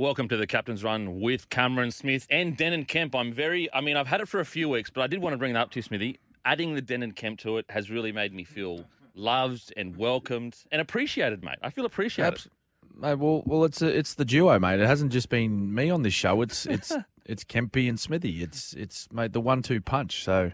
Welcome to the Captain's Run with Cameron Smith and Denan Kemp. I'm very, I mean, I've had it for a few weeks, but I did want to bring that up to you, Smithy. Adding the Denan Kemp to it has really made me feel loved and welcomed and appreciated, mate. I feel appreciated. Abs- mate, well, well, it's a, it's the duo, mate. It hasn't just been me on this show. It's it's it's Kempy and Smithy. It's it's made the one-two punch. So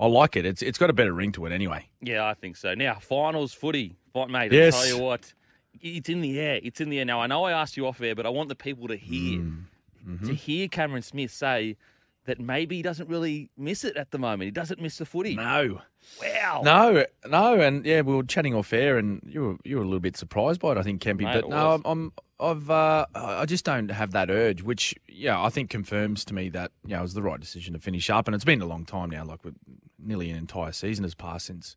I like it. It's it's got a better ring to it anyway. Yeah, I think so. Now, finals footy, mate. Yes. I tell you what, it's in the air. It's in the air. Now, I know I asked you off air, but I want the people to hear Mm. Mm-hmm. to hear Cameron Smith say that maybe he doesn't really miss it at the moment. He doesn't miss the footy. No, Wow. no, no. And yeah, we were chatting off air, and you were you were a little bit surprised by it, I think, Kempy. Mate, but no. I'm, I'm I've uh, I just don't have that urge, which yeah, I think confirms to me that yeah, it was the right decision to finish up, and it's been a long time now. Like nearly an entire season has passed since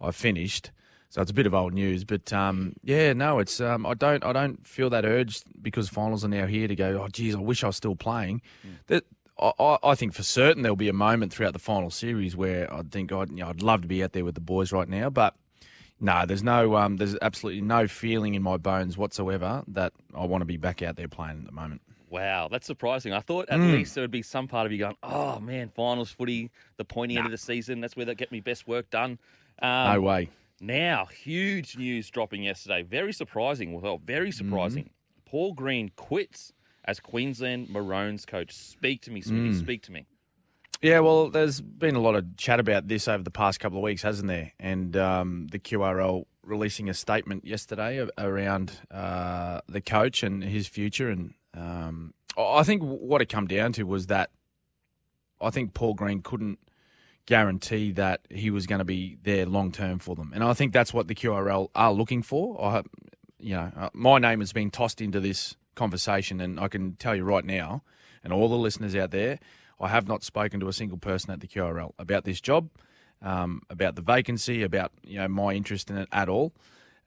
I finished. So it's a bit of old news, but um, yeah, no, it's um, I don't I don't feel that urge because finals are now here to go. Oh, geez, I wish I was still playing. That I, I- think for certain there'll be a moment throughout the final series where I think I'd you know, I'd love to be out there with the boys right now, but no, there's no um, there's absolutely no feeling in my bones whatsoever that I want to be back out there playing at the moment. Wow, that's surprising. I thought at Mm. least there would be some part of you going, "Oh man, finals footy, the pointy end of the season. That's where they get me best work done." Um, No way. Now, huge news dropping yesterday. Very surprising. Well, very surprising. Paul Green quits as Queensland Maroons coach. Speak to me, Smithy. Speak to me. Yeah, well, there's been a lot of chat about this over the past couple of weeks, hasn't there? And um, the QRL releasing a statement yesterday around uh, the coach and his future. And um, I I think what it come down to was that I think Paul Green couldn't guarantee that he was going to be there long term for them. And I think that's what the QRL are looking for. I, you know, uh, my name has been tossed into this conversation, and I can tell you right now, and all the listeners out there, I have not spoken to a single person at the QRL about this job, um, about the vacancy, about you know my interest in it at all.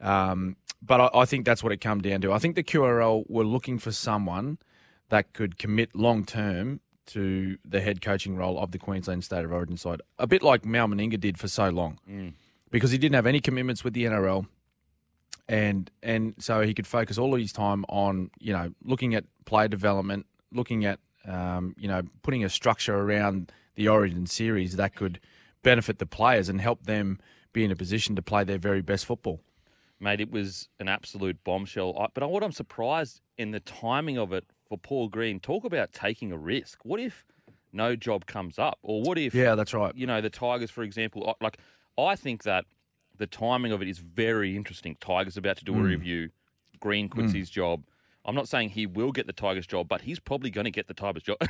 Um, but I, I think that's what it come down to. I think the QRL were looking for someone that could commit long term to the head coaching role of the Queensland State of Origin side, a bit like Mal Meninga did for so long, because he didn't have any commitments with the NRL, and and so he could focus all of his time on you know looking at player development, looking at um, you know putting a structure around the Origin series that could benefit the players and help them be in a position to play their very best football. Mate, it was an absolute bombshell. I- But what I'm surprised in the timing of it for Paul Green, talk about taking a risk. What if no job comes up? Or what if, Yeah, that's right. you know, the Tigers, for example, like, I think that the timing of it is very interesting. Tigers about to do a mm. review. Green quits mm. his job. I'm not saying he will get the Tigers job, but he's probably going to get the Tigers job.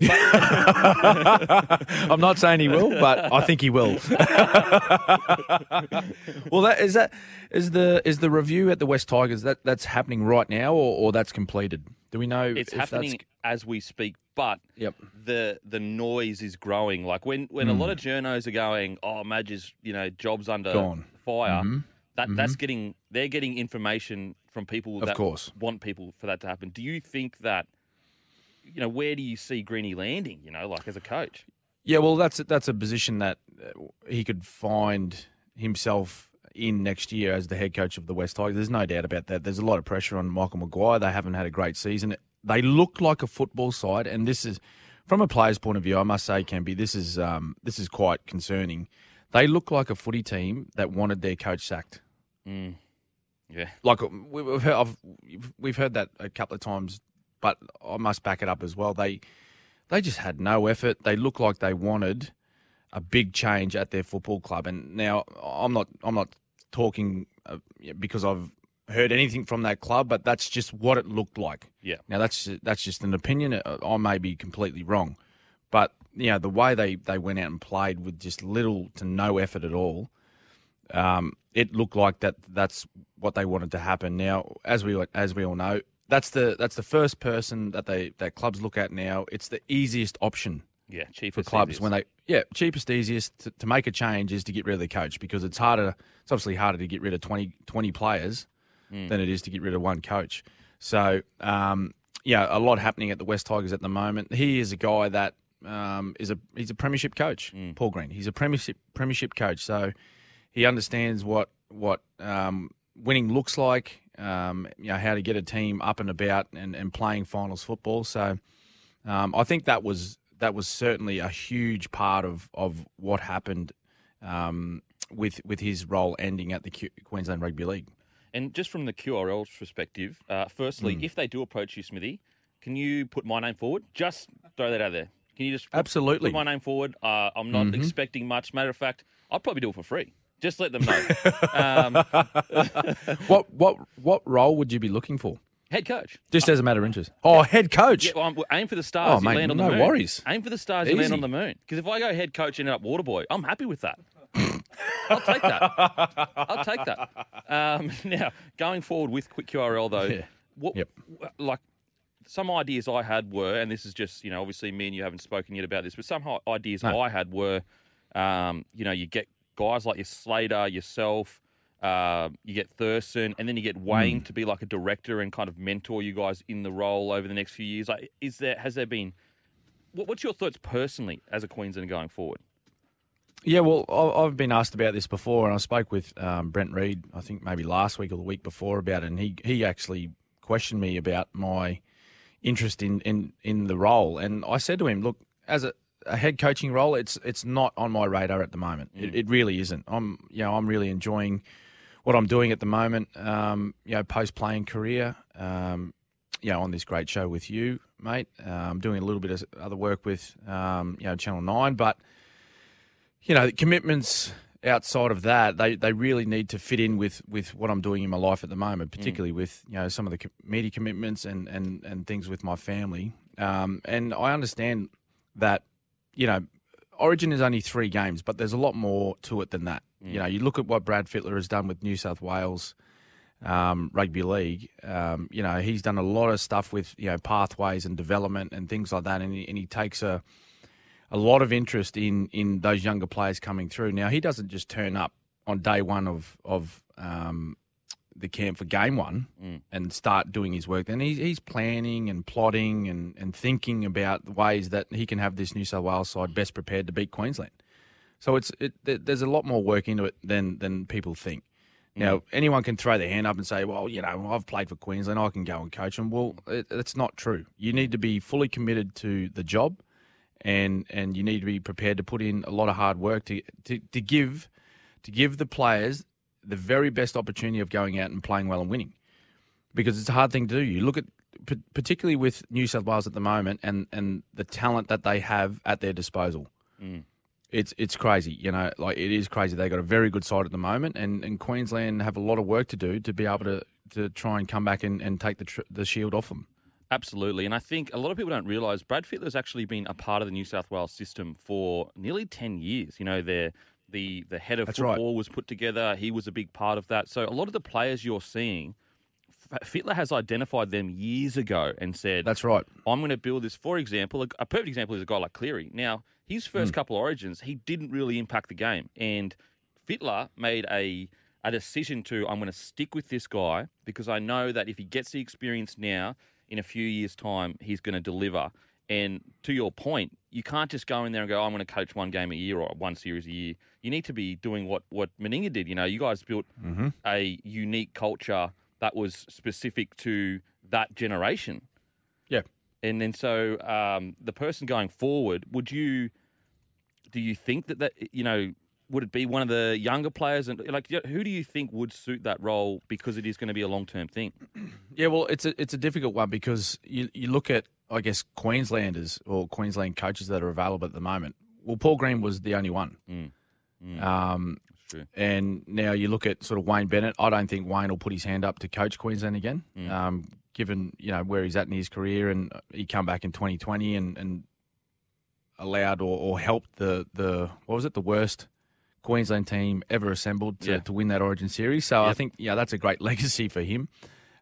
I'm not saying he will, but I think he will. well, that is that is the is the review at the West Tigers that that's happening right now, or, or that's completed? Do we know? it's if that's- happening as we speak, but Yep. the the noise is growing. Like when when a Hmm. lot of journos are going, "Oh, Madge's you know jobs under Gone. fire," Mm-hmm. that that's getting they're getting information from people Of that course. want people for that to happen. Do you think that you know where do you see Greeny landing? You know, like as a coach. Yeah, well, that's that's a position that uh, he could find himself in next year as the head coach of the West Tigers. There's no doubt about that. There's a lot of pressure on Michael Maguire. They haven't had a great season. They look like a football side, and this is from a player's point of view. I must say, Kempy, this is um, this is quite concerning. They look like a footy team that wanted their coach sacked. Yeah, Like we- we've heard, I've, we've heard that a couple of times, but I must back it up as well. They they just had no effort. They looked like they wanted a big change at their football club. And now I'm not I'm not talking uh, because I've heard anything from that club, but that's just what it looked like. yeah. Now that's that's just an opinion. Uh, I may be completely wrong, but you know the way they, they went out and played with just little to no effort at all, um, it looked like that that's what they wanted to happen. Now, as we as we all know, that's the that's the first person that they that clubs look at now. It's the easiest option Yeah, for cheapest clubs easiest. when they yeah cheapest easiest to, to make a change is to get rid of the coach because it's harder it's obviously harder to get rid of 20, 20 players than it is to get rid of one coach so um, yeah a lot happening at the West Tigers at the moment he is a guy that um, is a he's a premiership coach Paul Green he's a premiership premiership coach so he understands what what um, winning looks like um, you know, how to get a team up and about and, and playing finals football. So um, I think that was that was certainly a huge part of, of what happened um, with with his role ending at the Q- Queensland Rugby League. And just from the QRL's perspective, uh, firstly, Mm. if they do approach you, Smithy, can you put my name forward? Just throw that out there. Can you just put, Absolutely. put my name forward? Uh, I'm not Mhm. expecting much. Matter of fact, I'll probably do it for free. Just let them know. um, What what what role would you be looking for? head coach. Just as a matter of interest. Oh, head coach. Yeah, well, I'm, aim for the stars. Oh, mate, land on no the moon. worries. Aim for the stars. You land on the moon. Because if I go head coach and end up water boy, I'm happy with that. I'll take that. I'll take that. Um, now, going forward with Quick QRL though, Yeah. what Yep. like some ideas I had were, and this is just you know obviously me and you haven't spoken yet about this, but some ideas No. I had were, um, you know, you get guys like your Slater, yourself. Uh, you get Thurston, and then you get Wayne to be like a director and kind of mentor you guys in the role over the next few years. Like, is there has there been? What, what's your thoughts personally as a Queenslander going forward? Yeah, well, I- I've been asked about this before, and I spoke with um, Brent Read, I think maybe last week or the week before about it, and he, he actually questioned me about my interest in, in, in the role. And I said to him, look, as a, a head coaching role, it's it's not on my radar at the moment. It, it really isn't. I'm you know I'm really enjoying what I'm doing at the moment. Um, you know, post playing career. Um, you know, on this great show with you, mate. Uh, I'm doing a little bit of other work with um, you know Channel Nine, but you know, commitments outside of that, they, they really need to fit in with, with what I'm doing in my life at the moment, particularly with, you know, some of the media commitments and, and, and things with my family. Um, and I understand that, you know, Origin is only three games, but there's a lot more to it than that. You know, you look at what Brad Fittler has done with New South Wales um, Rugby League. Um, you know, he's done a lot of stuff with, you know, pathways and development and things like that. And he, and he takes a, a lot of interest in in those younger players coming through. Now he doesn't just turn up on day one of of um, the camp for game one mm. and start doing his work. Then he's he's planning and plotting and, and thinking about the ways that he can have this New South Wales side best prepared to beat Queensland. So it's it, there's a lot more work into it than than people think. Mm. Now, anyone can throw their hand up and say, "Well, you know, I've played for Queensland. I can go and coach them." Well, it, it's not true. You need to be fully committed to the job, and and you need to be prepared to put in a lot of hard work to to, to give to give the players the very best opportunity of going out and playing well and winning, because it's a hard thing to do. You look at p- particularly with New South Wales at the moment and and the talent that they have at their disposal. Mm. It's it's crazy, you know. Like it is crazy. They've got a very good side at the moment, and, and Queensland have a lot of work to do to be able to, to try and come back and, and take the tr- the shield off them. Absolutely. And I think a lot of people don't realise Brad Fittler's actually been a part of the New South Wales system for nearly 10 years. You know, they're, the, the head of That's right. football was put together. He was a big part of that. So a lot of the players you're seeing, F- Fittler has identified them years ago and said, That's right. I'm going to build this. For example, a, a perfect example is a guy like Cleary. Now, his first Hmm. couple of origins, he didn't really impact the game. And Fittler made a, a decision to, I'm going to stick with this guy because I know that if he gets the experience now, in a few years' time, he's going to deliver. And to your point, you can't just go in there and go, I'm going to coach one game a year or one series a year. You need to be doing what, what Meninga did. You know, you guys built Mm-hmm. a unique culture that was specific to that generation. Yeah. And then so um, the person going forward, would you do you think that that you know would it be one of the younger players and like who do you think would suit that role because it is going to be a long term thing? Yeah, well, it's a it's a difficult one because you you look at I guess Queenslanders or Queensland coaches that are available at the moment. Well, Paul Green was the only one. Um, true. And now you look at sort of Wayne Bennett. I don't think Wayne will put his hand up to coach Queensland again, um, given you know where he's at in his career, and he come back in 2020 and, and allowed or, or helped the the what was it the worst Queensland team ever assembled to, Yeah. to win that Origin series. So I think yeah, that's a great legacy for him.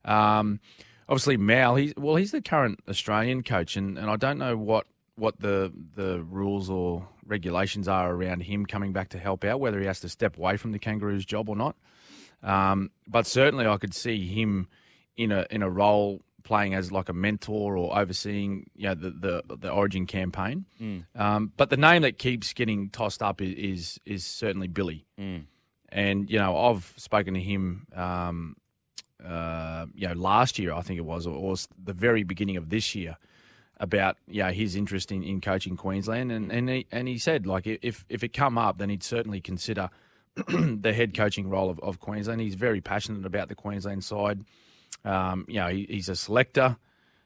Um, obviously, Mal, he's well, he's the current Australian coach, and, and I don't know what what the the rules or regulations are around him coming back to help out, whether he has to step away from the Kangaroos job or not. Um, but certainly, I could see him in a in a role playing as like a mentor or overseeing you know the the, the Origin campaign. Um, but the name that keeps getting tossed up is is, is certainly Billy. And you know, I've spoken to him um, uh, you know, last year I think it was, or, or the very beginning of this year, about know, his interest in, in coaching Queensland, and and he, and he said like if if it come up, then he'd certainly consider the head coaching role of, of Queensland. He's very passionate about the Queensland side. Um, you know, he, he's a selector,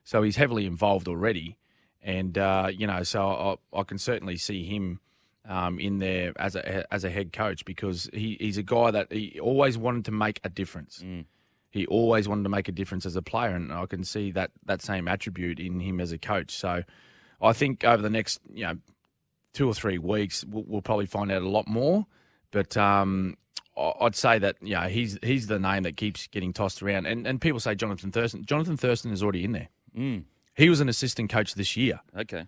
so he's heavily involved already, and uh, you know, so I, I can certainly see him. Um, in there as a as a head coach because he, he's a guy that he always wanted to make a difference. Mm. He always wanted to make a difference as a player, and I can see that that same attribute in him as a coach. So, I think over the next you know two or three weeks, we'll, we'll probably find out a lot more. But um, I'd say that you know, he's he's the name that keeps getting tossed around, and and people say Jonathan Thurston. Jonathan Thurston is already in there. Mm. He was an assistant coach this year, Okay.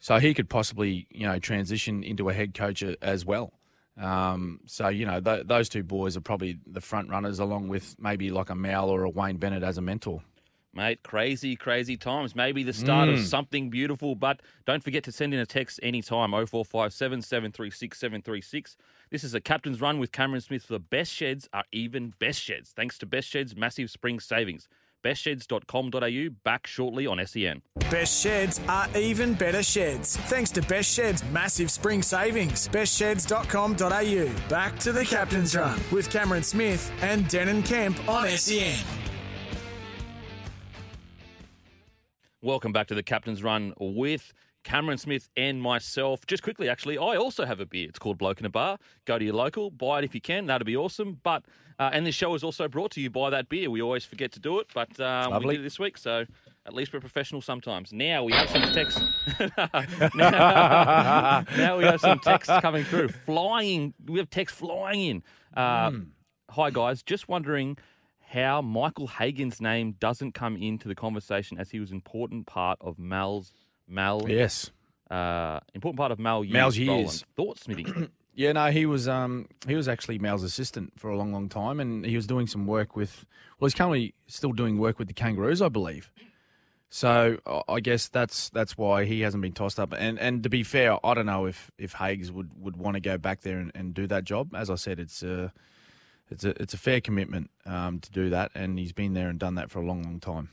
so he could possibly you know transition into a head coach as well. Um, so you know th- those two boys are probably the front runners, along with maybe like a Mal or a Wayne Bennett as a mentor. Mate, crazy, crazy times. Maybe the start of Mm. something beautiful, but don't forget to send in a text anytime 0457 736 736. This is a captain's run with Cameron Smith. The best sheds are even best sheds. Thanks to Best Sheds Massive Spring Savings. Bestsheds.com.au. Back shortly on SEN. Best sheds are even better sheds. Thanks to Best Sheds massive spring savings. Bestsheds.com.au. Back to the captain's run with Cameron Smith and Denan Kemp on SEN. Welcome back to the Captain's Run with Cameron Smith and myself. Just quickly, actually, I also have a beer. It's called Bloke in a Bar. Go to your local, buy it if you can. That'd be awesome. But uh, and this show is also brought to you by that beer. We always forget to do it, but um, we did it this week. So at least we're professional sometimes. Now we have some texts. now, now we have some texts coming through, flying. We have texts flying in. Uh, Hi guys, just wondering how Michael Hagan's name doesn't come into the conversation as he was an important part of Mal's Mal Yes. uh, important part of Mal years. Mal's years. Thoughts, Smithy? Yeah, no, he was um he was actually Mal's assistant for a long, long time, and he was doing some work with. Well, he's currently still doing work with the Kangaroos, I believe. So I- I guess that's that's why he hasn't been tossed up. And and to be fair, I don't know if if Hagues would, would want to go back there and, and do that job. As I said, it's a it's a it's a fair commitment um, to do that, and he's been there and done that for a long, long time.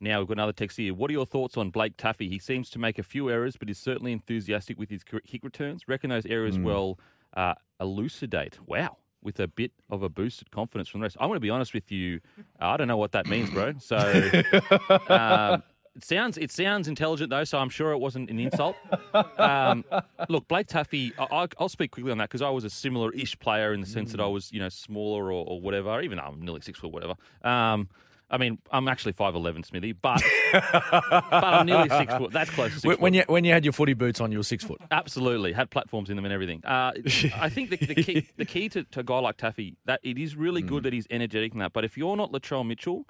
Now we've got another text here. What are your thoughts on Blake Taaffe? He seems to make a few errors, but is certainly enthusiastic with his kick returns. Reckon those errors Hmm. will uh, elucidate. Wow. With a bit of a boosted confidence from the rest. I'm going to be honest with you. I don't know what that means, bro. So um, it sounds it sounds intelligent though, so I'm sure it wasn't an insult. Um, look, Blake Taaffe, I, I- I'll speak quickly on that because I was a similar-ish player in the sense that I was, you know, smaller or, or whatever. Even though I'm nearly six foot, whatever. Um, I mean, I'm actually five eleven, Smithy, but but I'm nearly six foot. That's close to six When, foot. you when you had your footy boots on, you were six foot. Absolutely, had platforms in them and everything. Uh, I think the, the key, the key to, to a guy like Taaffe that it is really Mm. good that he's energetic in that. But if you're not Latrell Mitchell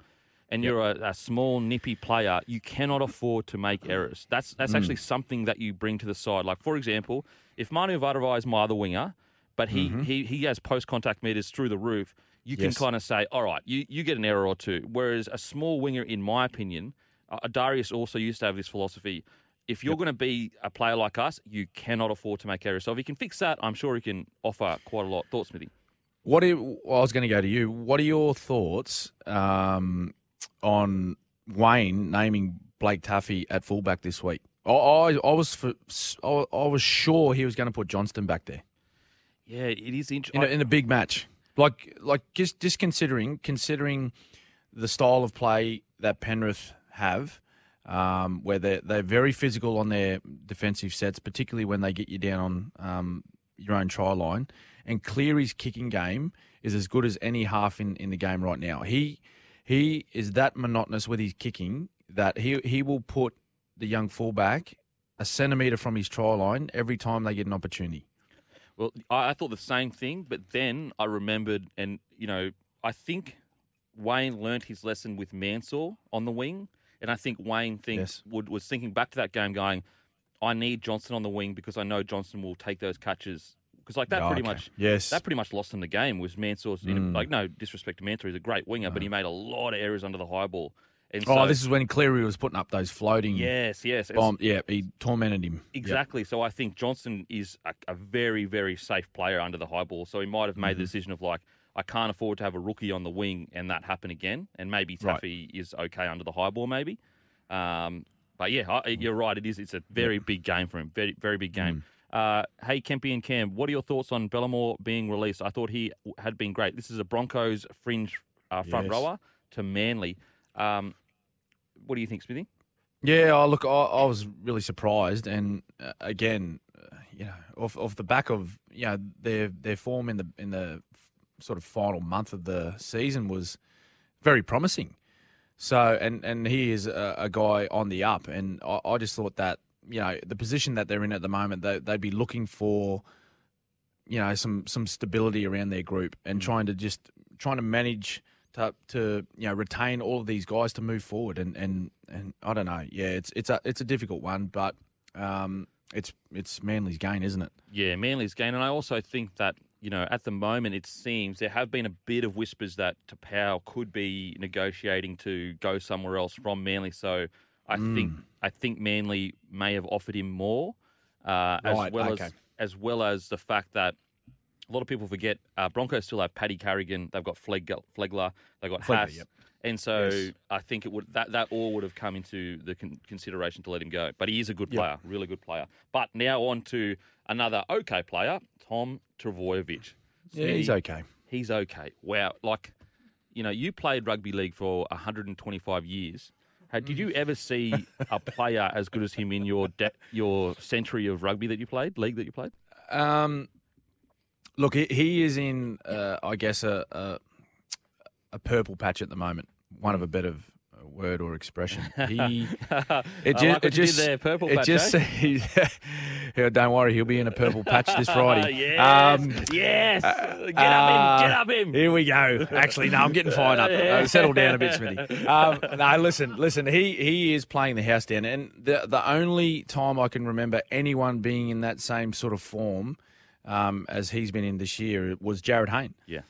and you're a, a small nippy player, you cannot afford to make errors. That's that's actually Mm. something that you bring to the side. Like for example, if Manu Vatuvei is my other winger, but he he, he has post contact meters through the roof. You can Mm-hmm. Yes. kind of say, all right, you, you get an error or two. Whereas a small winger, in my opinion, uh, Darius also used to have this philosophy. If you're going to be a player like us, you cannot afford to make errors. So if he can fix that, I'm sure he can offer quite a lot. Thoughts, Smithy? What are, well, I was going to go to you. What are your thoughts um, on Wayne naming Blake Taaffe at fullback this week? I, I, I was for, I, I was sure he was going to put Johnston back there Yeah, it is in interesting. in a big match. Like like just just considering considering the style of play that Penrith have, um, where they're they're very physical on their defensive sets, particularly when they get you down on um, your own try line. And Cleary's kicking game is as good as any half in, in the game right now. He he is that monotonous with his kicking that he he will put the young fullback a centimetre from his try line every time they get an opportunity. Well, I, I thought the same thing, but then I remembered, and you know, I think Wayne learnt his lesson with Mansour on the wing, and I think Wayne thinks Yes. would, was thinking back to that game, going, "I need Johnston on the wing because I know Johnston will take those catches." Because like that, Oh, pretty okay. much, Yes. that pretty much lost him the game. Was Mansour's Mm. like no disrespect to Mansour, he's a great winger, but he made a lot of errors under the high ball. And so, Oh, this is when Cleary was putting up those floating yes, yes, bomb. Yeah, he tormented him. Yep. Exactly. So I think Johnston is a, a very, very safe player under the high ball. So he might have made Mm-hmm. the decision of like, I can't afford to have a rookie on the wing and that happen again. And maybe Right. Is okay under the high ball, maybe. Um, but yeah, I, you're right. It is. It's a very big game for him. Very, very big game. Uh, hey, Kempy and Cam, what are your thoughts on Bellamore being released? I thought he had been great. This is a Broncos fringe uh, front Yes. rower to Manly. Um, what do you think, Smithy? Yeah, oh, look, I, I was really surprised, and uh, again, uh, you know, off off the back of you know their their form in the in the sort of final month of the season was very promising. So, and and he is a, a guy on the up, and I, I just thought that you know the position that they're in at the moment, they, they'd be looking for you know some some stability around their group and trying to just trying to manage to to you know retain all of these guys to move forward. And and and I don't know. Yeah it's it's a it's a difficult one but um it's it's Manly's gain isn't it? Yeah, Manly's gain, and I also think that you know at the moment it seems there have been a bit of whispers that Taupau could be negotiating to go somewhere else from Manly. So I think I think Manly may have offered him more, uh, as well okay. as as well as the fact that. A lot of people forget uh, Broncos still have Paddy Carrigan. They've got Fleg- Flegler. They've got Flegler, Haas. yep. And so Yes. I think it would that, that all would have come into the con- consideration to let him go. But he is a good Yep. player, really good player. But now on to another okay player, Tom Trbojevic. yeah he's Smitty, okay He's okay. Wow, like you know, you played rugby league for 125 years. Hey, did you ever see a player as good as him in your de- your century of rugby that you played, league that you played? um look he, he is in uh, I guess a, a a purple patch at the moment one of a better uh, word or expression he It I like it just, there, purple it patch, just eh? Yeah, don't worry, he'll be in a purple patch this Friday. yes, Um, yes. get uh, up him, get up him. Here we go. Actually, no, I'm getting fired up. Uh, settle down a bit, Smithy. Um, no, listen, listen. He he is playing the house down, and the the only time I can remember anyone being in that same sort of form um, as he's been in this year was Jarryd Hayne Yeah.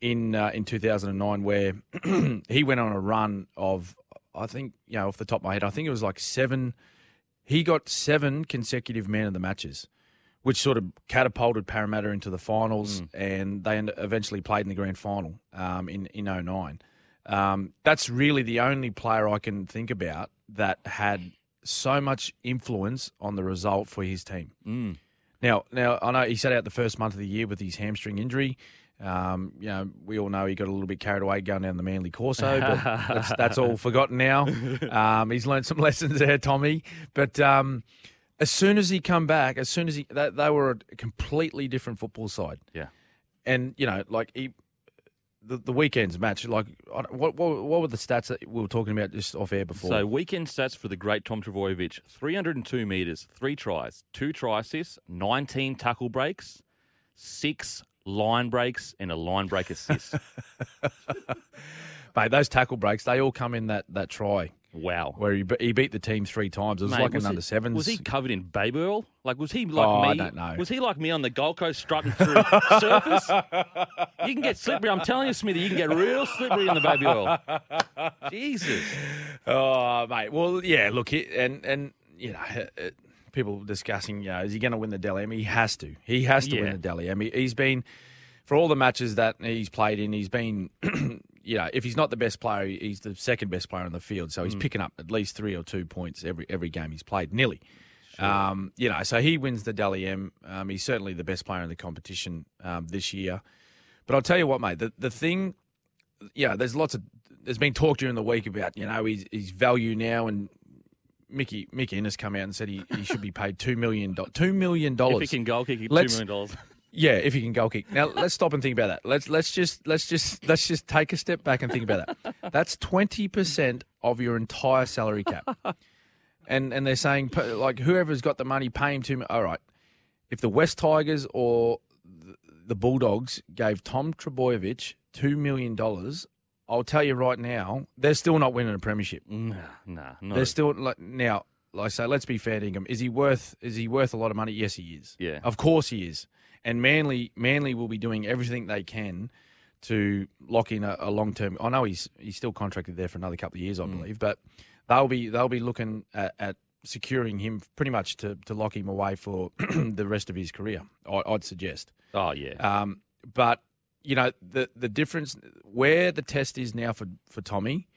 in uh, in 2009, where he went on a run of I think you know off the top of my head, I think it was like seven. He got seven consecutive man of the matches, which sort of catapulted Parramatta into the finals, and they eventually played in the grand final um, in in 09. Um, that's really the only player I can think about that had so much influence on the result for his team. Mm. Now, now I know he sat out the first month of the year with his hamstring injury. Um, you know, we all know he got a little bit carried away going down the Manly Corso, but that's, that's all forgotten now. Um, he's learned some lessons there, Tommy. But um, as soon as he come back, as soon as he, they, they were a completely different football side. Yeah. And you know, like he, the, the weekend's match, like what, what what were the stats that we were talking about just off air before? So weekend stats for the great Tom Trbojevic: 302 meters, three tries, two try assists, 19 tackle breaks, six line breaks, and a line break assist. mate, those tackle breaks, they all come in that that try wow. where he, he beat the team three times. It was Mate, like was an he- under sevens. Was he covered in baby oil? Like, was he like Oh, me? I don't know. Was he like me on the Gold Coast strutting through surface? You can get slippery. I'm telling you, Smithy, you can get real slippery in the baby oil. Jesus. Oh, mate. Well, yeah. Look, he, and and you know, uh, people discussing, you know, is he going to win the Dally M? He has to. He has to Yeah. win the Dally M. He, he's been for all the matches that he's played in. He's been, you know, if he's not the best player, he's the second best player on the field. So he's Mm. picking up at least three or two points every every game he's played, nearly. Um, you know, so he wins the Dally M. Um, he's certainly the best player in the competition um, this year. But I'll tell you what, mate. The the thing, yeah, there's lots of there's been talk during the week about you know his his value now, and Mickey Mickey Ennis come out and said he, he should be paid two million dollars. Two million If he can goal kick, 2 Let's- million. dollars. Yeah, if he can goal kick. Now let's stop and think about that. Let's let's just let's just let's just take a step back and think about that. That's twenty percent of your entire salary cap. And and they're saying like whoever's got the money, pay him to. All right, if the West Tigers or the- the Bulldogs gave Tom Trbojevic two million dollars, I'll tell you right now, they're still not winning a premiership. Nah, nah, no. They're still like now. Like I say, let's be fair to him. Is he worth? Is he worth a lot of money? Yes, he is. Yeah. of course he is. And Manly, Manly will be doing everything they can to lock in a, a long term. I know he's he's still contracted there for another couple of years, I Mm. believe, but they'll be they'll be looking at, at securing him pretty much to, to lock him away for the rest of his career. I, I'd suggest. Oh, yeah. Um, but you know the the difference where the test is now for for Tommy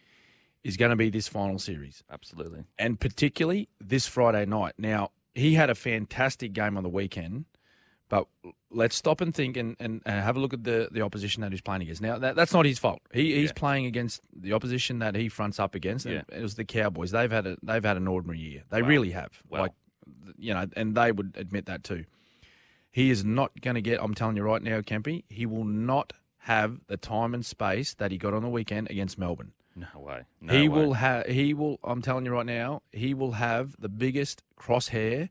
is going to be this final series, Absolutely. and particularly this Friday night. Now he had a fantastic game on the weekend, but let's stop and think and, and, and have a look at the, the opposition that he's playing against. Now that, that's not his fault. He, he's Yeah. playing against the opposition that he fronts up against. Yeah. it was the Cowboys. They've had a they've had an ordinary year. They Wow. really have. Wow. Like you know, and they would admit that too. He is not going to get. I'm telling you right now, Kempy. He will not have the time and space that he got on the weekend against Melbourne. No way. No he way. will have. He will. I'm telling you right now. He will have the biggest crosshair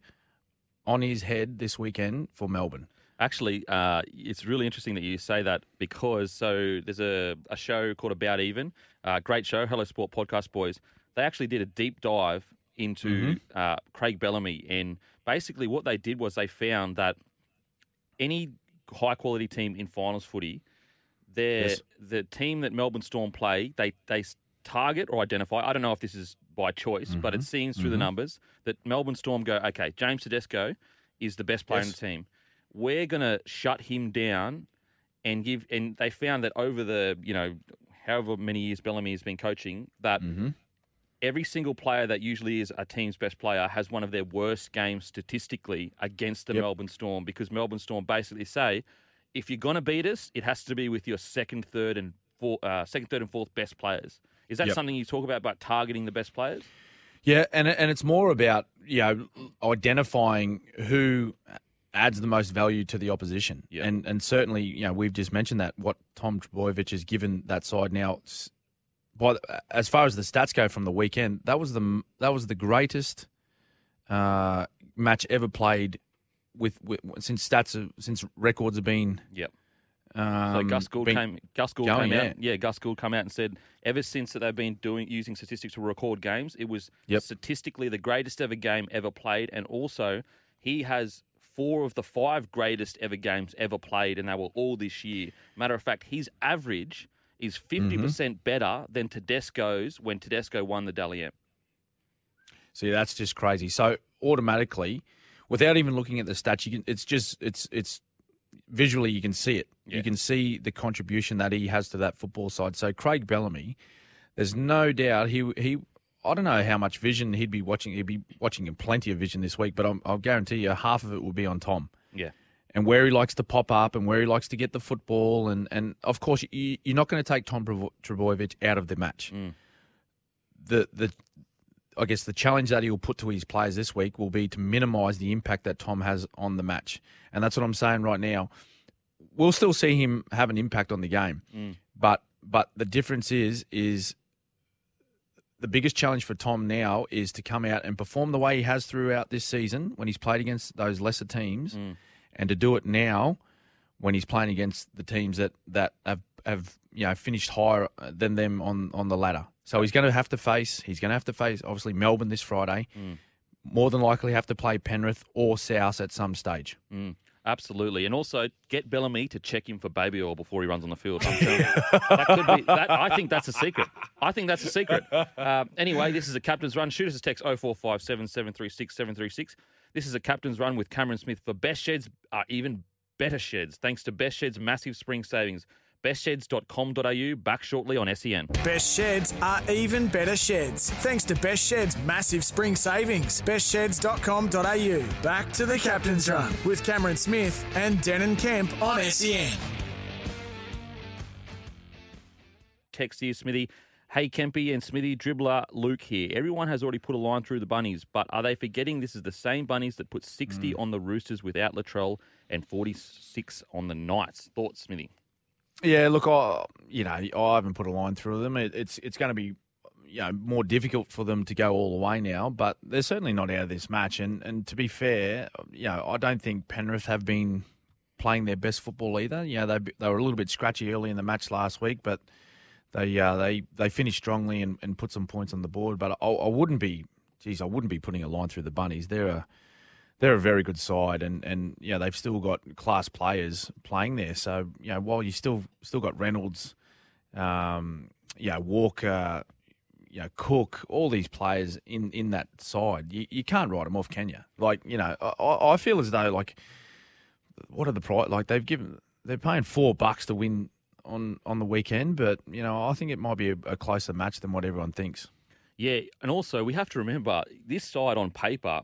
on his head this weekend for Melbourne. Actually, uh, it's really interesting that you say that because so there's a, a show called About Even, uh, great show, Hello Sport Podcast Boys. They actually did a deep dive into Mm-hmm. uh, Craig Bellamy, and basically what they did was they found that any high quality team in finals footy, they're Yes. the team that Melbourne Storm play, they they target or identify. I don't know if this is by choice, but Mm-hmm. it seems through the numbers that Melbourne Storm go, okay, James Tedesco is the best player in the team. We're gonna shut him down and give. And they found that over the you know however many years Bellamy has been coaching, that Mm-hmm. Every single player that usually is a team's best player has one of their worst games statistically against the Yep. Melbourne Storm because Melbourne Storm basically say, if you're going to beat us, it has to be with your second, third, and four, uh, second, third, and fourth best players. Is that Yep. something you talk about about targeting the best players? Yeah, and and it's more about you know identifying who adds the most value to the opposition. Yeah. And and certainly, you know, we've just mentioned that what Tom Trbojevic has given that side now. By the, as far as the stats go from the weekend, that was the that was the greatest uh, match ever played with, with since stats have, since records have been. Yep. Um, So Gus Gould came. Gus Gould going, came yeah. out. Yeah, Gus Gould come out and said, ever since that they've been doing using statistics to record games, it was Yep. statistically the greatest ever game ever played, and also he has four of the five greatest ever games ever played, and they were all this year. Matter of fact, his average is 50 Mm-hmm. percent better than Tedesco's when Tedesco won the Dally M. See, that's just crazy. So automatically, without even looking at the stats, you can. It's just it's it's visually you can see it. Yeah. You can see the contribution that he has to that football side. So Craig Bellamy, there's no doubt he he. I don't know how much vision he'd be watching. He'd be watching in plenty of vision this week, but I'm, I'll guarantee you half of it will be on Tom Yeah, and where he likes to pop up and where he likes to get the football. And, and of course, you, you're not going to take Tom Trebo- Trbojevic out of the match. Mm. The the I guess the challenge that he'll put to his players this week will be to minimise the impact that Tom has on the match, and that's what I'm saying right now. We'll still see him have an impact on the game, Mm. but but the difference is is the biggest challenge for Tom now is to come out and perform the way he has throughout this season when he's played against those lesser teams, Mm. And to do it now when he's playing against the teams that that have have you know finished higher than them on on the ladder. So he's going to have to face he's going to have to face obviously Melbourne this Friday. Mm. More than likely have to play Penrith or South at some stage. Mm, absolutely, and also get Bellamy to check him for baby oil before he runs on the field. I'm telling you. that could be. That, I think that's a secret. I think that's a secret. Um, anyway, this is a captain's run. Shoot us a text 0457 736 736. This is a captain's run with Cameron Smith for best sheds are even better sheds thanks to Best Sheds massive spring savings. Bestsheds.com.au back shortly on SEN. Best sheds are even better sheds. Thanks to Best Sheds massive spring savings. Bestsheds.com.au. Back to the captain's run with Cameron Smith and Denan Kemp on SEN. text here, Smithy. Hey, Kempy and Smithy, dribbler Luke here. Everyone has already put a line through the bunnies, but are they forgetting this is the same bunnies that put 60 mm. on the Roosters without Latrell and 46 on the Knights? Thoughts, Smithy? Yeah, look, I you know I haven't put a line through them. It, it's it's going to be you know more difficult for them to go all the way now, but they're certainly not out of this match. And and to be fair, you know I don't think Penrith have been playing their best football either. You know they they were a little bit scratchy early in the match last week, but they uh, they they finished strongly and, and put some points on the board. But I, I wouldn't be, geez, I wouldn't be putting a line through the bunnies. They're a they're a very good side, and and yeah, they've still got class players playing there. So you know, while you still still got Reynolds, um, yeah, Walker, you know, Cook, all these players in in that side, you, you can't write them off, can you? Like you know, I, I feel as though like what are the price? Like they've given they're paying four bucks to win on on the weekend, but you know I think it might be a, a closer match than what everyone thinks. Yeah, and also we have to remember this side on paper.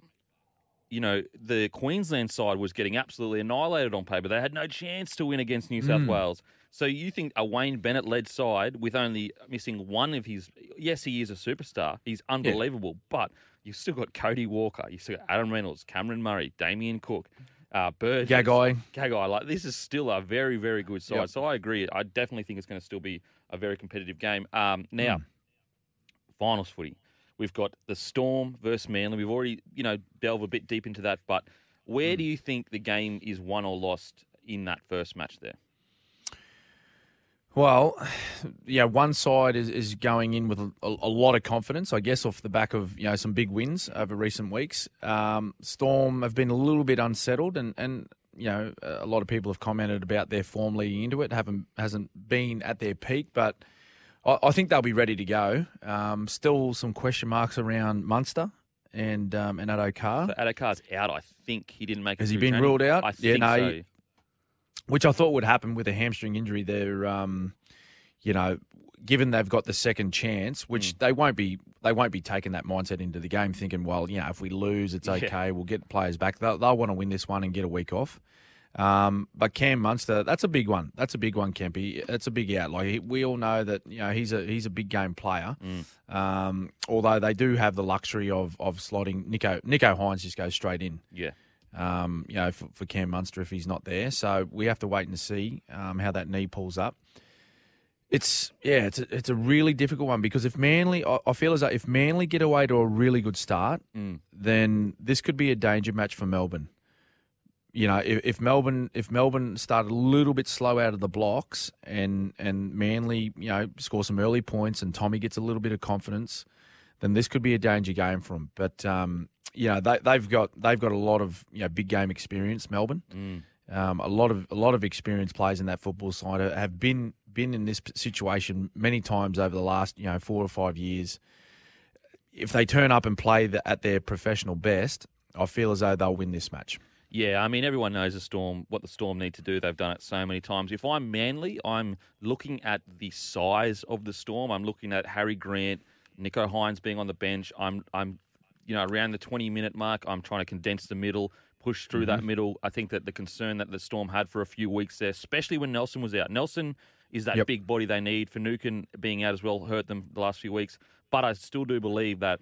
You know, the Queensland side was getting absolutely annihilated on paper. They had no chance to win against New South mm. Wales. So you think a Wayne Bennett led side with only missing one of his yes, he is a superstar. He's unbelievable, but you've still got Cody Walker, you've still got Adam Reynolds, Cameron Murray, Damien Cook, uh, Bird, Gagai. Gagai. Like this is still a very, very good side. Yep. So I agree. I definitely think it's going to still be a very competitive game. Um, now, Hmm. finals footy. We've got the Storm versus Manly. We've already, you know, delved a bit deep into that. But where Hmm. do you think the game is won or lost in that first match there? Well, yeah, one side is, is going in with a, a lot of confidence, I guess, off the back of you know some big wins over recent weeks. Um, Storm have been a little bit unsettled, and, and you know a lot of people have commented about their form leading into it. haven't hasn't been at their peak, but I, I think they'll be ready to go. Um, still some question marks around Munster and um, and Addo Carr. So Addo-Carr's out. I think he didn't make. it Has he been training. ruled out? I Yeah, no, so. Which I thought would happen with a hamstring injury. They're, um, you know, given they've got the second chance, which Hmm. they won't be, they won't be taking that mindset into the game, thinking, well, you know, if we lose, it's Yeah. okay. We'll get players back. They'll, they'll want to win this one and get a week off. Um, but Cam Munster, that's a big one. That's a big one, Kempy. That's a big out. Like we all know that you know he's a he's a big game player. Hmm. Um, although they do have the luxury of of slotting Nicho Nicho Hynes just goes straight in Yeah. Um, you know, for, for Cam Munster if he's not there. So we have to wait and see um, how that knee pulls up. It's yeah, it's a, it's a really difficult one because if Manly, I, I feel as though if Manly get away to a really good start, Mm. then this could be a danger match for Melbourne. You know, if, if Melbourne if Melbourne start a little bit slow out of the blocks and and Manly, you know, score some early points and Tommy gets a little bit of confidence, then this could be a danger game for him. But um, you know, they, they've got they've got a lot of you know big game experience. Melbourne, Mm. um, a lot of a lot of experienced players in that football side have been been in this situation many times over the last you know four or five years. If they turn up and play the, at their professional best, I feel as though they'll win this match. Yeah, I mean everyone knows the storm what the storm need to do. They've done it so many times. If I'm Manly, I'm looking at the size of the storm. I'm looking at Harry Grant, Nicho Hynes being on the bench. I'm I'm you know around the 20 minute mark. I'm trying to condense the middle, push through that mm-hmm. middle. I think that the concern that the storm had for a few weeks there, especially when Nelson was out. Nelson is that Yep. big body they need. Finucane being out as well hurt them the last few weeks. But I still do believe that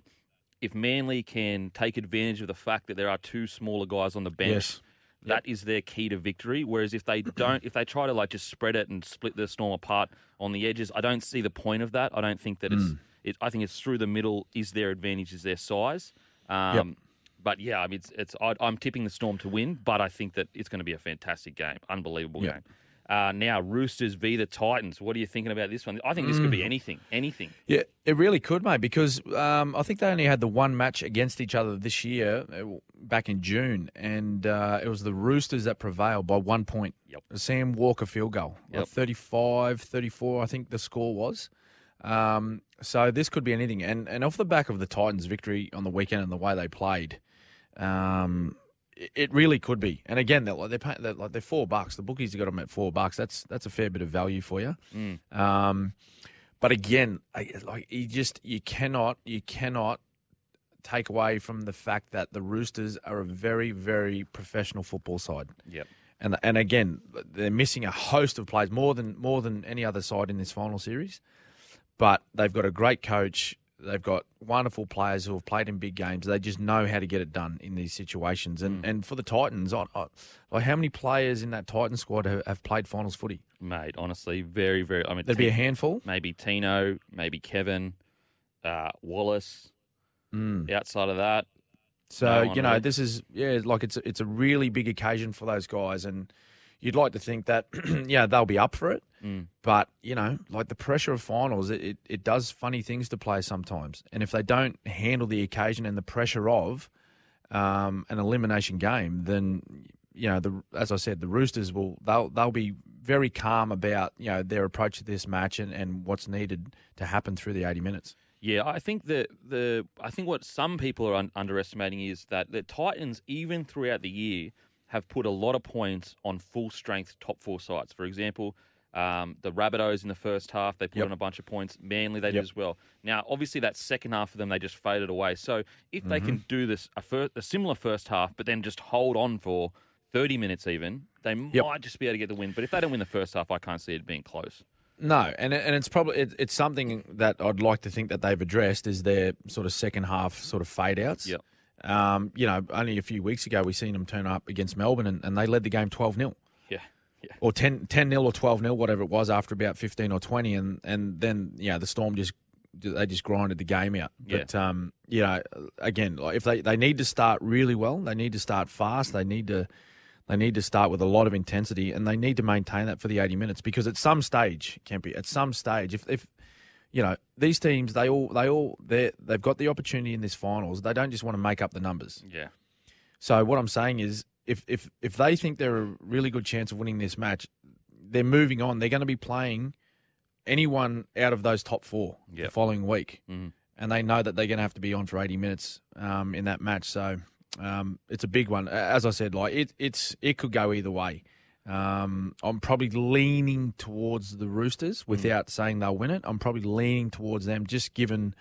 if Manly can take advantage of the fact that there are two smaller guys on the bench, Yes. that is their key to victory. Whereas if they don't, if they try to like just spread it and split the storm apart on the edges, I don't see the point of that. I don't think that it's. Mm. It, I think it's through the middle is their advantage, is their size. Um, But yeah, I mean, it's, it's I, I'm tipping the Storm to win, but I think that it's going to be a fantastic game, unbelievable Yep. game. Uh, now, Roosters v the Titans. What are you thinking about this one? I think this could Mm. be anything, anything. Yeah, it really could, mate, because um, I think they only had the one match against each other this year, uh, back in June, and uh, it was the Roosters that prevailed by one point. Yep. Sam Walker field goal, like Yep. 35, 34, I think the score was. Um, so this could be anything. And, and off the back of the Titans' victory on the weekend and the way they played, um, it, really could be. And again, they're, like, they're, they're, like, they're four bucks. The bookies have got them at four bucks. That's, that's a fair bit of value for you. Um, but again, I- like you just you cannot you cannot take away from the fact that the Roosters are a very very professional football side. Yep. And and again, they're missing a host of players more than more than any other side in this final series. But they've got a great coach. They've got wonderful players who have played in big games. They just know how to get it done in these situations. And and for the Titans, I, I, like how many players in that Titan squad have, have played finals footy? Mate, honestly, very, very. I mean, There'd be a handful. maybe Tino, maybe Kevin, uh, Wallace. Mm. Outside of that, So No you know, really. this is yeah, like it's a, it's a really big occasion for those guys, and you'd like to think that yeah they'll be up for it. Mm. But you know, like the pressure of finals, it, it, it does funny things to play sometimes, and if they don't handle the occasion and the pressure of um, an elimination game, then you know, the as I said, the Roosters will they'll they'll be very calm about you know their approach to this match and, and what's needed to happen through the eighty minutes. Yeah, I think the the I think what some people are un- underestimating is that the Titans, even throughout the year, have put a lot of points on full strength top four sides. For example, um, the Rabbitohs in the first half, they put Yep. on a bunch of points. Manly, they did as well. Now, obviously, that second half of them, they just faded away. So if they can do this, a, fir- a similar first half, but then just hold on for 30 minutes even, they Yep. might just be able to get the win. But if they don't win the first half, I can't see it being close. No, and and it's probably it, it's something that I'd like to think that they've addressed is their sort of second half sort of fade outs. Yep. Um, you know, only a few weeks ago we seen them turn up against Melbourne and, and they led the game 12 0 Yeah. Yeah. or 10 0 or 12 0, whatever it was, after about 15 or 20. And, and then, you know, the Storm just, they just grinded the game out. Yeah. But, um, you know, again, like if they, they need to start really well, they need to start fast, they need to, they need to start with a lot of intensity and they need to maintain that for the 80 minutes because at some stage, Kempy, at some stage, if, if, you know, these teams, they all, they all, they they've got the opportunity in this finals. They don't just want to make up the numbers. Yeah. So what I'm saying is, if if if they think they're a really good chance of winning this match, they're moving on. They're going to be playing anyone out of those top four the following week, Mhm. and they know that they're going to have to be on for 80 minutes um, in that match. So um, it's a big one. As I said, like it it's it could go either way. Um, I'm probably leaning towards the Roosters hmm. without saying they'll win it. I'm probably leaning towards them, just given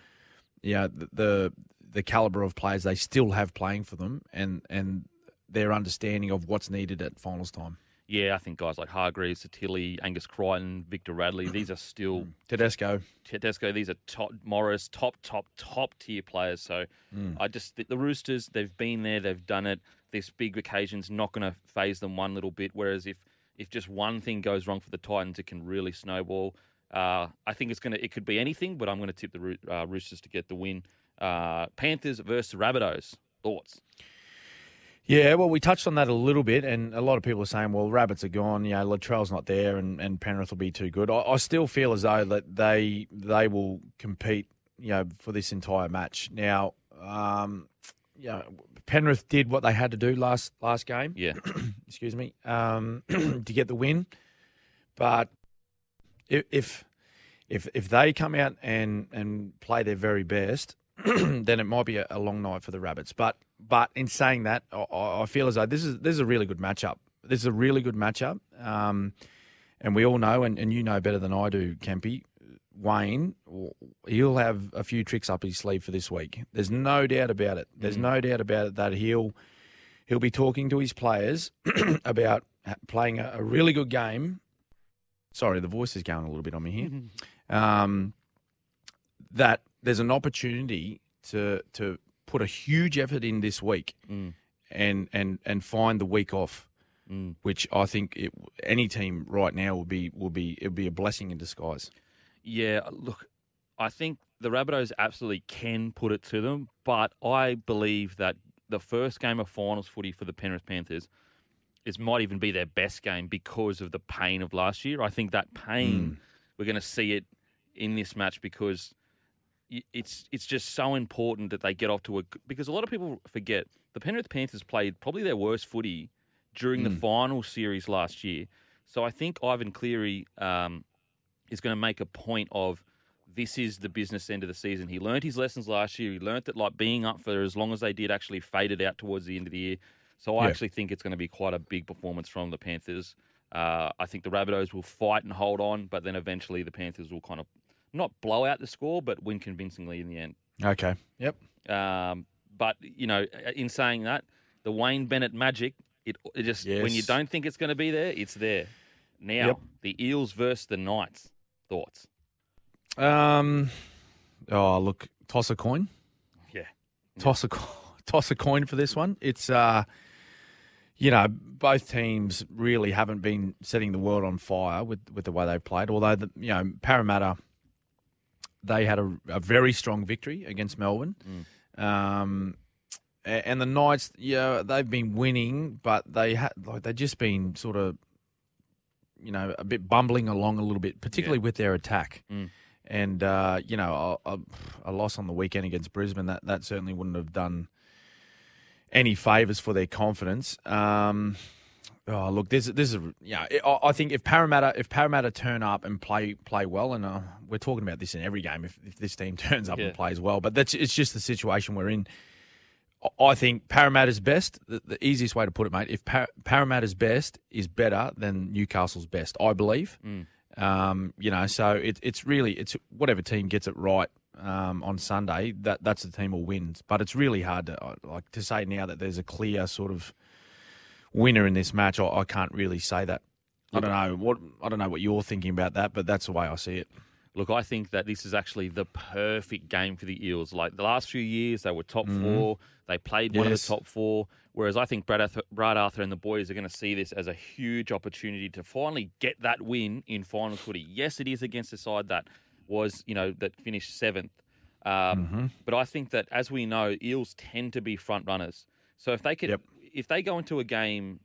yeah the, the the caliber of players they still have playing for them, and and their understanding of what's needed at finals time. Yeah, I think guys like Hargreaves, Sitili, Angus Crichton, Victor Radley, these are still hmm. Tedesco, Tedesco. These are top Morris, top, top, top tier players. So hmm. I just the, the Roosters, they've been there, they've done it. This big occasion's not going to phase them one little bit. Whereas if if just one thing goes wrong for the Titans, it can really snowball. Uh, I think it's gonna it could be anything, but I'm going to tip the Roo- uh, Roosters to get the win. Uh, Panthers versus Rabbitohs. Thoughts? Yeah, well, we touched on that a little bit, and a lot of people are saying, well, Rabbits are gone, you know, Latrell's not there, and, and Penrith will be too good. I, I still feel as though that they they will compete, you know, for this entire match. Now, um, Penrith did what they had to do last last game, Yeah, excuse me, um, to get the win. But if if if, they come out and, and play their very best, then it might be a, a long night for the Rabbits. But but in saying that, I, I feel as though this is this is a really good matchup. This is a really good matchup, um, and we all know, and, and you know better than I do, Kempy. Wayne, he'll have a few tricks up his sleeve for this week. There's no doubt about it. There's no doubt about it that he'll he'll be talking to his players about playing a, a really good game. Sorry, the voice is going a little bit on me here. Um, that there's an opportunity to to put a huge effort in this week Mm. and and and find the week off, Mm. which I think it, any team right now will be will be it will be a blessing in disguise. Yeah, look, I think the Rabbitohs absolutely can put it to them, but I believe that the first game of finals footy for the Penrith Panthers is might even be their best game because of the pain of last year. I think that pain we're going to see it in this match because it's it's just so important that they get off to a because a lot of people forget the Penrith Panthers played probably their worst footy during the final series last year. So I think Ivan Cleary um, is going to make a point of this is the business end of the season. He learned his lessons last year. He learned that like being up for as long as they did actually faded out towards the end of the year. So I Yeah. actually think it's going to be quite a big performance from the Panthers. Uh, I think the Rabbitohs will fight and hold on, but then eventually the Panthers will kind of not blow out the score, but win convincingly in the end. Okay. Yep. Um, but you know, in saying that, the Wayne Bennett magic, it, it just when you don't think it's going to be there, it's there. Now Yep. the Eels versus the Knights. Thoughts? Um. Oh, look, toss a coin. Yeah. Toss a toss a coin for this one. It's uh, you know, both teams really haven't been setting the world on fire with with the way they've played. Although the you know Parramatta, they had a, a very strong victory against Melbourne. Um, and the Knights, yeah, they've been winning, but they had like they've just been sort of, you know, a bit bumbling along a little bit, particularly with their attack. Mm. And uh, you know, a, a, a loss on the weekend against Brisbane that that certainly wouldn't have done any favors for their confidence. Um, oh, look, this this is yeah. I I think if Parramatta if Parramatta turn up and play play well, and uh, we're talking about this in every game, if, if this team turns up Yeah. and plays well, but that's it's just the situation we're in. I think Parramatta's best. The, the easiest way to put it, mate. If Par- Parramatta's best is better than Newcastle's best, I believe. Mm. Um, you know, so it, it's really it's whatever team gets it right um, on Sunday. That that's the team will win. But it's really hard to uh, like to say now that there's a clear sort of winner in this match. I, I can't really say that. I don't know what I don't know what you're thinking about that, but that's the way I see it. Look, I think that this is actually the perfect game for the Eels. Like the last few years, they were top four. They played one of the top four. Whereas I think Brad Arthur, Brad Arthur and the boys are going to see this as a huge opportunity to finally get that win in final footy. Yes, it is against a side that was, you know, that finished seventh. Um, But I think that, as we know, Eels tend to be front runners. So if they could, Yep. if they go into a game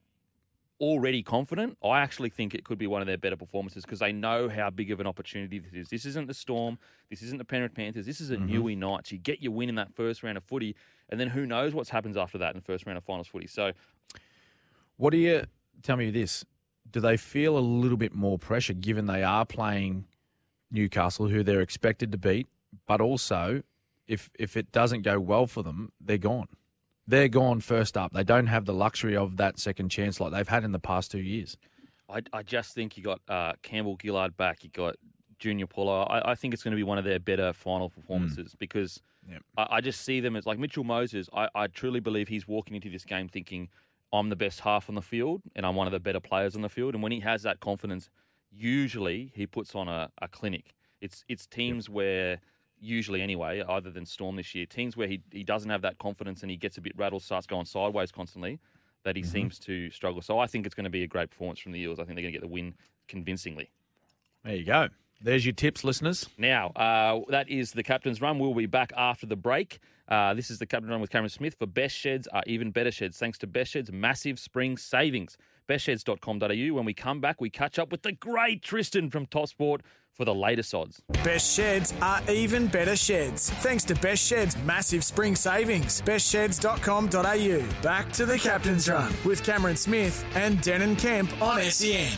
already confident, I actually think it could be one of their better performances because they know how big of an opportunity this is. This isn't the Storm. This isn't the Penrith Panthers. This is a mm-hmm. Newey Knights. You get your win in that first round of footy, and then who knows what happens after that in the first round of finals footy. So What do you tell me this? Do they feel a little bit more pressure given they are playing Newcastle, who they're expected to beat, but also if if it doesn't go well for them, they're gone. They're gone first up. They don't have the luxury of that second chance like they've had in the past two years. I, I just think you got uh, Campbell Gillard back. You got Junior Paulo. I, I think it's going to be one of their better final performances because Yep. I, I just see them as like Mitchell Moses. I, I truly believe he's walking into this game thinking I'm the best half on the field and I'm one of the better players on the field. And when he has that confidence, usually he puts on a, a clinic. It's it's teams where usually anyway, other than Storm this year, teams where he, he doesn't have that confidence and he gets a bit rattled, starts going sideways constantly, that he seems to struggle. So I think it's going to be a great performance from the Eels. I think they're going to get the win convincingly. There you go. There's your tips, listeners. Now, uh, that is the captain's run. We'll be back after the break. Uh, this is the captain's run with Cameron Smith for Best Sheds are even better sheds. Thanks to Best Sheds, massive spring savings. Bestsheds.com.au. When we come back, we catch up with the great Tristan from Top Sport for the latest odds. Best sheds are even better sheds. Thanks to Best Sheds' massive spring savings. Bestsheds.com.au. Back to the captain's run with Cameron Smith and Denan Kemp on SEN.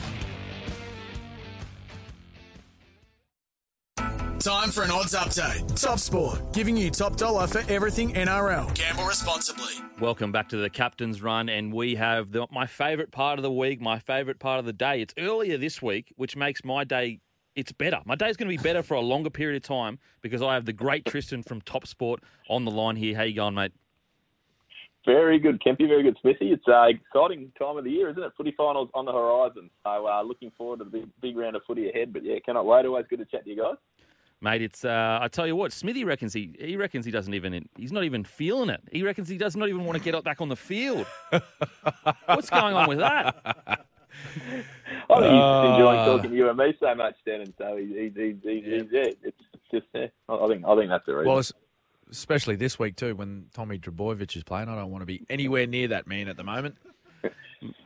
Time for an odds update. Top Sport, giving you top dollar for everything NRL. Gamble responsibly. Welcome back to the captain's run, and we have the, my favourite part of the week, my favourite part of the day. It's earlier this week, which makes my day. It's better. My day's going to be better for a longer period of time because I have the great Tristan from Top Sport on the line here. How you going, mate? Very good, Kempy. Very good, Smithy. It's an exciting time of the year, isn't it? Footy finals on the horizon. So uh, looking forward to the big, big round of footy ahead. But yeah, cannot wait. Always good to chat to you guys. Mate, it's uh, I tell you what, Smithy reckons he he reckons he doesn't even he's not even feeling it. He reckons he does not even want to get back on the field. What's going on with that? I think he's enjoying Uh, talking to you and me so much, Dan. And so he's, he's, he's, he's, he's yeah, it's just yeah, I think I think that's the reason. Well, es- especially this week too, when Tommy Trbojevic is playing. I don't want to be anywhere near that man at the moment.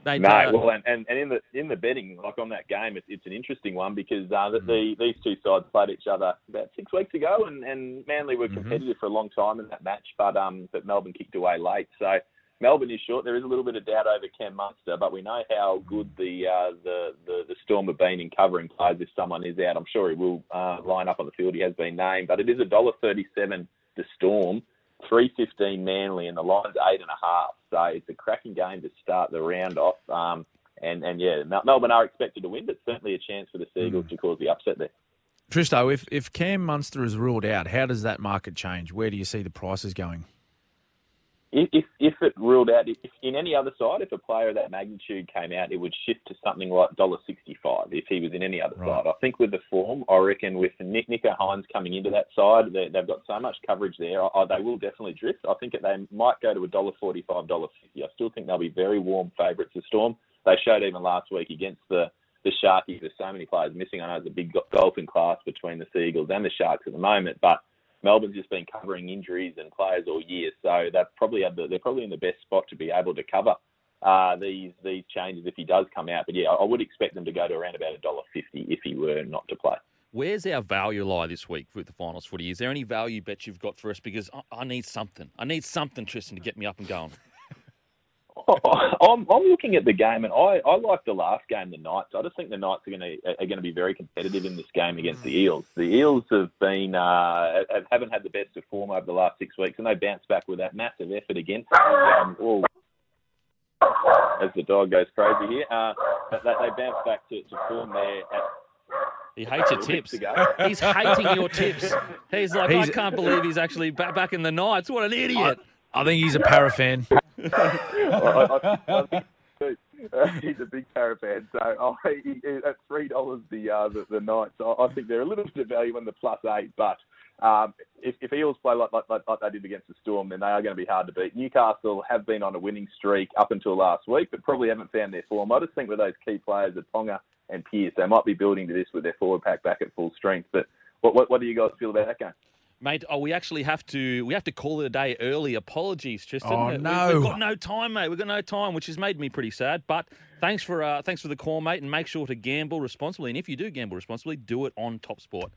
Mate, No, uh, well, and, and, and in the in the betting, like on that game, it's, it's an interesting one because uh, Mm. the, the these two sides played each other about six weeks ago, and, and Manly were Mm-hmm. competitive for a long time in that match, but um, but Melbourne kicked away late. So Melbourne is short. There is a little bit of doubt over Cam Munster, but we know how Mm. good the uh, the, the the Storm have been in covering players. If someone is out, I'm sure he will uh, line up on the field. He has been named, but it is a dollar thirty-seven. The Storm. 315 Manly and the line's eight and a half. So it's a cracking game to start the round off. Um, and, and yeah, Melbourne are expected to win, but certainly a chance for the Seagulls to cause the upset there. Tristo, if if Cam Munster is ruled out, how does that market change? Where do you see the prices going? If, if, it ruled out, if in any other side, if a player of that magnitude came out, it would shift to something like $1.65 if he was in any other Right. side. I think with the form, I reckon with Nick, Nicho Hynes coming into that side, they, they've got so much coverage there, I, they will definitely drift. I think they might go to $1.45, $1.50. I still think they'll be very warm favourites of Storm. They showed even last week against the the Sharkies. There's so many players missing. I know there's a big golfing class between the Seagulls and the Sharks at the moment, but Melbourne's just been covering injuries and players all year, so they've probably the, they're probably in the best spot to be able to cover uh, these these changes if he does come out. But yeah, I I would expect them to go to around about a dollar fifty if he were not to play. Where's our value lie this week with the finals footy? Is there any value bet you've got for us? Because I, I need something. I need something, Tristan, to get me up and going. I'm, I'm looking at the game, and I, I like the last game, the Knights. I just think the Knights are going to are going to be very competitive in this game against the Eels. The Eels have been uh, haven't had the best of form over the last six weeks, and they bounced back with that massive effort against. Um, as the dog goes crazy here, uh, they, they bounced back to, to form there. At, he hates your tips. He's hating your tips. He's like, he's, I can't believe he's actually back, back in the Knights. What an idiot. I, I think he's a Parra fan. I, I, uh, he's a big Parra fan, so oh, he, at three dollars the, uh, the the Knights, I, I think they're a little bit of value in the plus eight. But um, if, if Eels play like, like, like they did against the Storm, then they are going to be hard to beat. Newcastle have been on a winning streak up until last week, but probably haven't found their form. I just think with those key players, the Ponga and Pearce, they might be building to this with their forward pack back at full strength. But what, what, what do you guys feel about that game? Mate, oh, we actually have to we have to call it a day early. Apologies, Tristan. Oh no, we, have got no time, mate. We've got no time, which has made me pretty sad. But thanks for uh, thanks for the call, mate, and make sure to gamble responsibly. And if you do gamble responsibly, do it on Top Sport.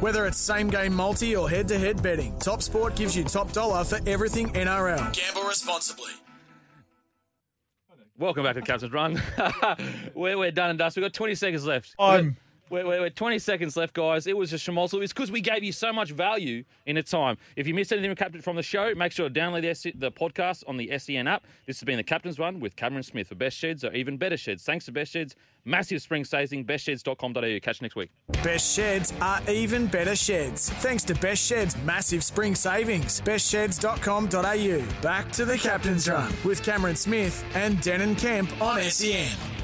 Whether it's same game multi or head to head betting, Top Sport gives you top dollar for everything NRL. Gamble responsibly. Welcome back to the Captain's Run. we're, we're done and dust. We've got 20 seconds left. I'm we're, we're, we're 20 seconds left, guys. It was a schmozzle. It's because we gave you so much value in a time. If you missed anything from the show, make sure to download the, the podcast on the SEN app. This has been the Captain's Run with Cameron Smith for best sheds or even better sheds. Thanks to Best Sheds. Massive spring saving. Bestsheds.com.au. Catch you next week. Best Sheds are even better sheds. Thanks to Best Sheds' massive spring savings. Bestsheds.com.au. Back to the Captain's Run with Cameron Smith and Denan Kemp on SEN.